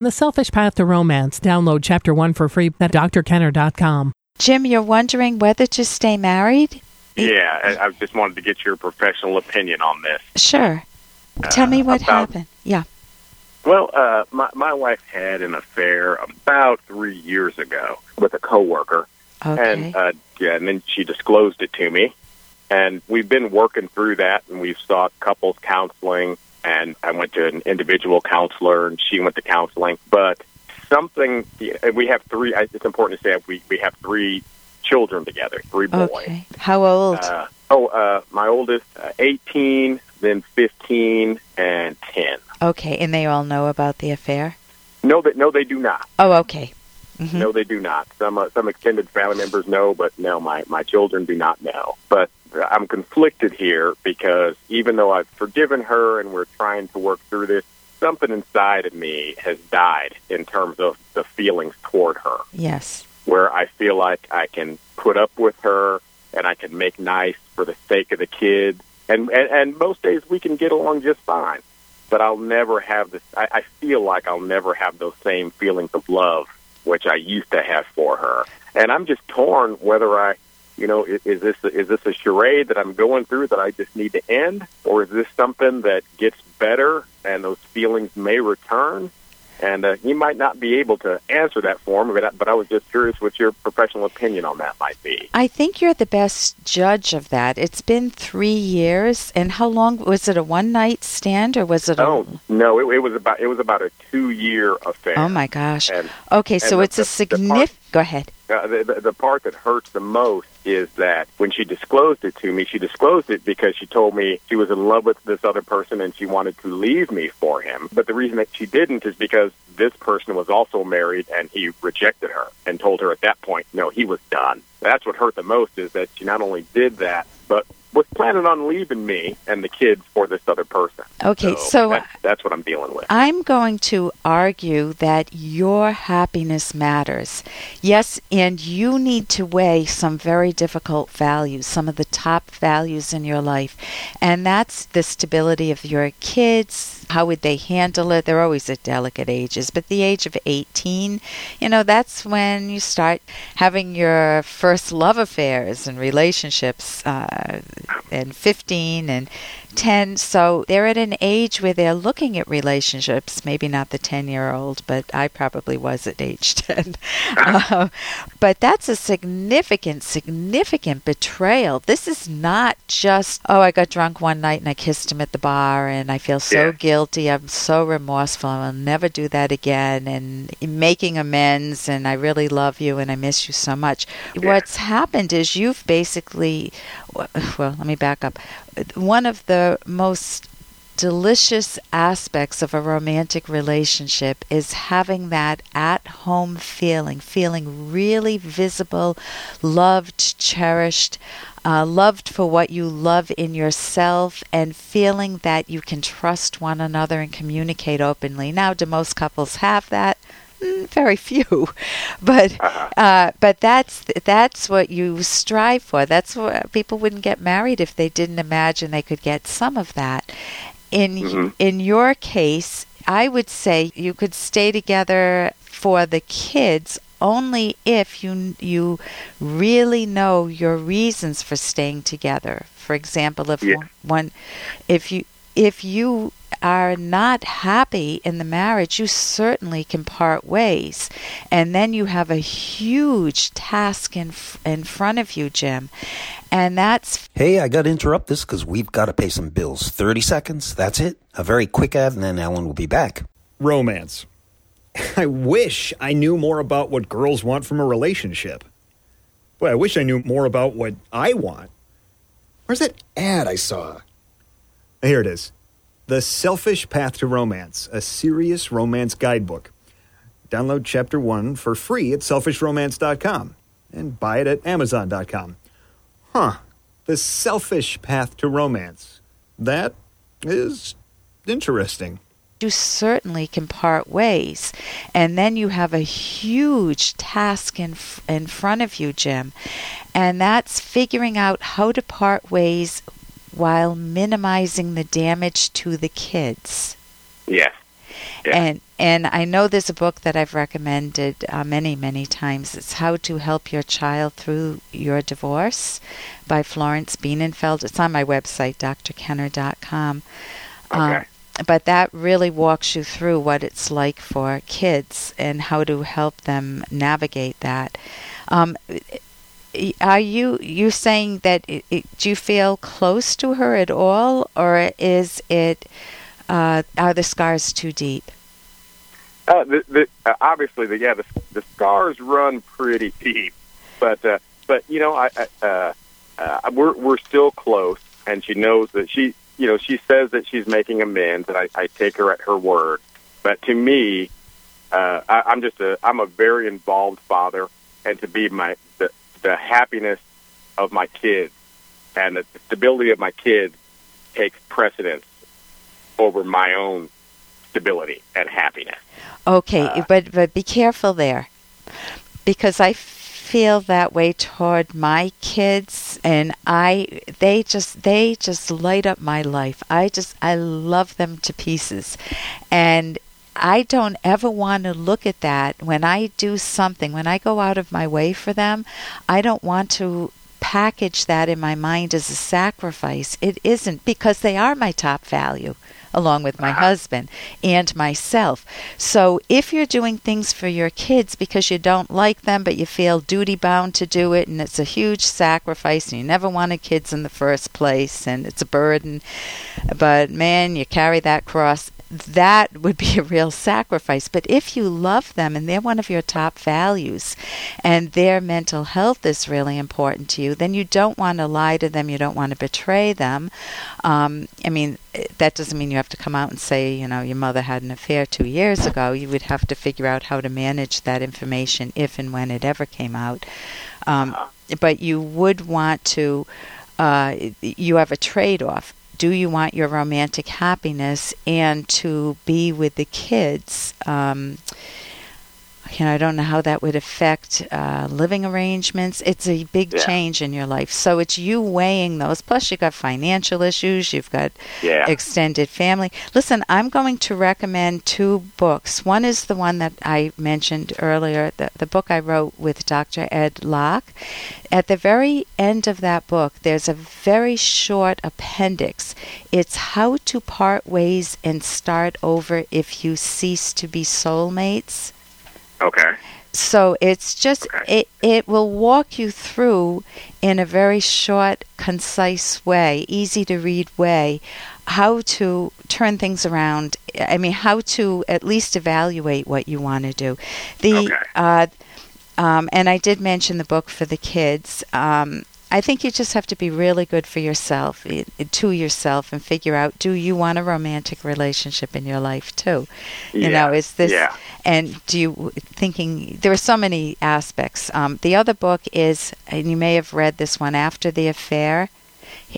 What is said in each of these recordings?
The Selfish Path to Romance. Download Chapter 1 for free at drkenner.com. Jim, you're wondering whether to stay married? Yeah, I, I just wanted to get your professional opinion on this. Sure. Tell me what about- happened. Yeah. Well, uh, my my wife had an affair about three years ago with a coworker, Okay. and uh, yeah, and then she disclosed it to me, and we've been working through that, and we've sought couples counseling, and I went to an individual counselor, and she went to counseling, but something we have three. I- It's important to say we we have three children together, three boys. okay. How old? Uh, oh, uh, my oldest, uh, 18, then 15, and 10. okay, and they all know about the affair? No, that no, they do not. Oh, okay. Mhm. No, they do not. Some uh, some extended family members know, but no, my my children do not know. But I'm conflicted here because even though I've forgiven her and we're trying to work through this, something inside of me has died in terms of the feelings toward her. Yes. where I feel like I can put up with her and I can make nice for the sake of the kids. And, and, and most days we can get along just fine. But I'll never have this, I, I feel like I'll never have those same feelings of love, which I used to have for her. And I'm just torn whether I, you know, is, is this is this a charade that I'm going through that I just need to end, or is this something that gets better and those feelings may return? And uh, you might not be able to answer that for me, but I, but I was just curious what your professional opinion on that might be. I think you're the best judge of that. It's been three years, and how long was it? A one night stand, or was it? Oh no, it, it was about it was about a two year affair. Oh my gosh. And Okay, so the- it's a significant. Go ahead. uh, the, the, the part that hurts the most is that when she disclosed it to me, she disclosed it because she told me she was in love with this other person and she wanted to leave me for him. But the reason that she didn't is because this person was also married and he rejected her and told her at that point, no, he was done. That's what hurt the most is that she not only did that, but was planning on leaving me and the kids for this other person. Okay, so that's, that's what I'm dealing with. I'm going to argue that your happiness matters. Yes, and you need to weigh some very difficult values, some of the top values in your life. And that's the stability of your kids. How would they handle it? They're always at delicate ages, but the age of 18, you know, that's when you start having your first love affairs and relationships, uh, and 15 and 10. So they're at an age where they're looking at relationships, maybe not the 10 year old, but I probably was at age 10. uh, but that's a significant, significant betrayal. This is not just, oh, I got drunk one night and I kissed him at the bar and I feel so Yeah. guilty. I'm so remorseful. I'll never do that again. And making amends and I really love you and I miss you so much. What's happened is you've basically, well, let me back up. One of the most delicious aspects of a romantic relationship is having that at home feeling, feeling really visible, loved, cherished, uh, loved for what you love in yourself, and feeling that you can trust one another and communicate openly. Now, do most couples have that? Very few, but uh, but that's that's what you strive for. That's what people wouldn't get married if they didn't imagine they could get some of that. In Mhm. in your case, I would say you could stay together for the kids only if you you really know your reasons for staying together. For example, if Yeah. one, one if you if you are not happy in the marriage, you certainly can part ways. And then you have a huge task in, f- in front of you, Jim. And that's Hey, I got to interrupt this because we've got to pay some bills. 30 seconds, that's it. A very quick ad, and then Ellen will be back. Romance. I wish I knew more about what girls want from a relationship. Boy, I wish I knew more about what I want. Where's that ad I saw? Here it is The Selfish Path to Romance, a serious romance guidebook. Download chapter one for free at selfishromance.com and buy it at amazon.com. Huh. The Selfish Path to Romance. That is interesting. you certainly can part ways. And then you have a huge task in, in front of you, Jim. And that's figuring out how to part ways while minimizing the damage to the kids. Yes. Yeah. And and I know there's a book that I've recommended uh, many, many times. It's How to Help Your Child Through Your Divorce by Florence Bienenfeld. It's on my website, drkenner.com. Okay. Um, but that really walks you through what it's like for kids and how to help them navigate that. Um, are you you saying that it, it, do you feel close to her at all, or is it uh, are the scars too deep? Uh, the, the, uh, obviously, the yeah, the, the scars run pretty deep, but uh, but you know, I, I uh, uh, we're we're still close, and she knows that she you know she says that she's making amends, and I, I take her at her word. But to me, uh, I, I'm just a I'm a very involved father, and to be my the, the happiness of my kids and the stability of my kids takes precedence over my own stability and happiness. Okay, Uh, but but be careful there, because I feel that way toward my kids, and I they just they just light up my life. I just I love them to pieces, and I don't ever want to look at that when I do something, when I go out of my way for them, I don't want to package that in my mind as a sacrifice. It isn't because they are my top value along with my uh-huh. husband and myself. So if you're doing things for your kids because you don't like them but you feel duty bound to do it and it's a huge sacrifice and you never wanted kids in the first place and it's a burden, but man, you carry that cross that would be a real sacrifice. But if you love them and they're one of your top values and their mental health is really important to you, then you don't want to lie to them. You don't want to betray them. Um, I mean, that doesn't mean you have to come out and say, you know, your mother had an affair two years ago. You would have to figure out how to manage that information if and when it ever came out. Um, but you would want to, uh, you have a trade off do you want your romantic happiness and to be with the kids? Um, you know, I don't know how that would affect uh, living arrangements. It's a big Yeah. change in your life. So it's you weighing those. Plus, you've got financial issues, you've got Yeah. extended family. Listen, I'm going to recommend two books. One is the one that I mentioned earlier, the, the book I wrote with Dr. Ed Locke. At the very end of that book, there's a very short appendix. It's how to part ways and start over if you cease to be soulmates. Okay. So it's just Okay. it it will walk you through in a very short, concise way, easy to read way, how to turn things around. I mean, how to at least evaluate what you want to do. The Okay. uh, um, and I did mention the book for the kids. Um, I think you just have to be really good for yourself, to yourself, and figure out: Do you want a romantic relationship in your life too? You know, is this yeah. and do you thinking there are so many aspects um, the other book is and you may have read this one after the affair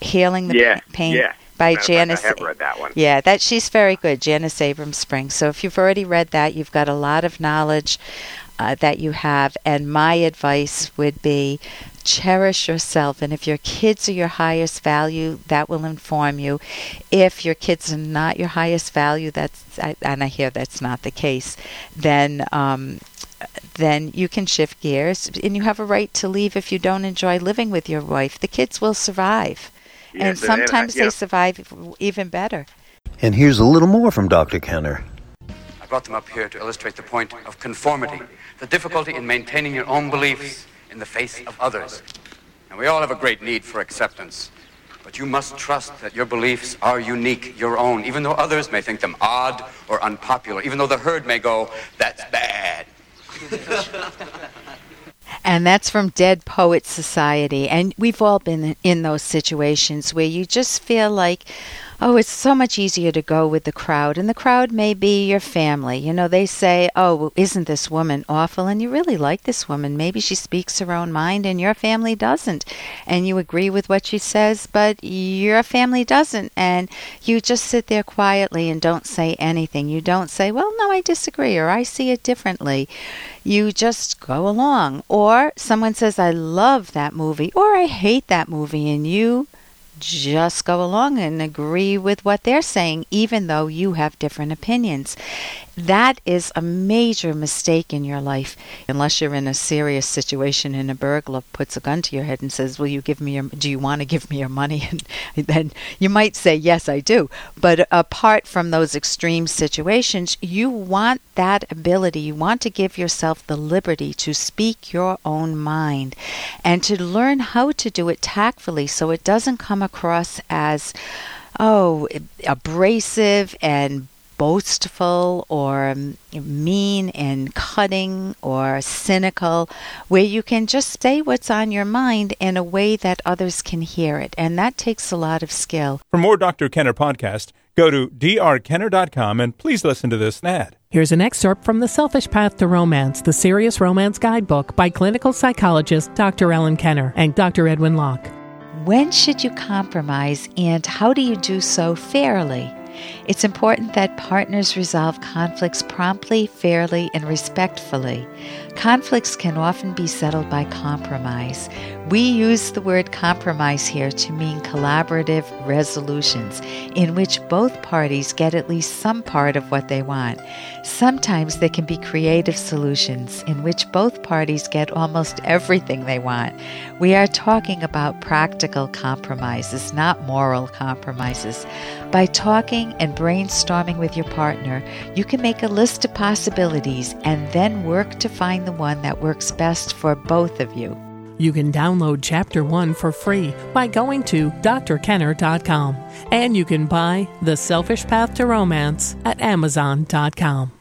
healing the Yeah. Pa- pain yeah. by of fact, Janis I have read that one. yeah that she's very good Janis Abrahms Spring so if you've already read that you've got a lot of knowledge uh, that you have and my advice would be cherish yourself and if your kids are your highest value that will inform you if your kids are not your highest value that's I, and i hear that's not the case then um, then you can shift gears and you have a right to leave if you don't enjoy living with your wife the kids will survive and Yes, and- and I- sometimes yeah. they survive even better And here's a little more from Dr. Kenner. I brought them up here to illustrate the point of conformity, the difficulty in maintaining your own beliefs in the face of others. And we all have a great need for acceptance. But you must trust that your beliefs are unique, your own, even though others may think them odd or unpopular, even though the herd may go, that's bad. And that's from Dead Poets Society. And we've all been in those situations where you just feel like, oh, it's so much easier to go with the crowd. And the crowd may be your family. You know, they say, oh, isn't this woman awful? And you really like this woman. Maybe she speaks her own mind and your family doesn't. And you agree with what she says, but your family doesn't. And you just sit there quietly and don't say anything. You don't say, well, no, I disagree or I see it differently you just go along. Or someone says, I love that movie, or I hate that movie, and you just go along and agree with what they're saying, even though you have different opinions. That is a major mistake in your life. Unless you're in a serious situation and a burglar puts a gun to your head and says will you give me your do you want to give me your money? And then you might say yes I do. But apart from those extreme situations you want that ability. You want to give yourself the liberty to speak your own mind and to learn how to do it tactfully so it doesn't come across as oh abrasive and boastful or um, mean and cutting or cynical, where you can just say what's on your mind in a way that others can hear it. And that takes a lot of skill. For more Dr. Kenner podcast, go to drkenner.com and please listen to this ad. Here's an excerpt from The Selfish Path to Romance, the Serious Romance Guidebook by clinical psychologist Dr. Ellen Kenner and Dr. Edwin Locke. When should you compromise and how do you do so fairly? It's important that partners resolve conflicts promptly, fairly, and respectfully. Conflicts can often be settled by compromise. We use the word compromise here to mean collaborative resolutions in which both parties get at least some part of what they want. Sometimes there can be creative solutions in which both parties get almost everything they want. We are talking about practical compromises, not moral compromises. By talking and brainstorming with your partner, you can make a list of possibilities and then work to find the one that works best for both of you. You can download Chapter 1 for free by going to drkenner.com. And you can buy The Selfish Path to Romance at amazon.com.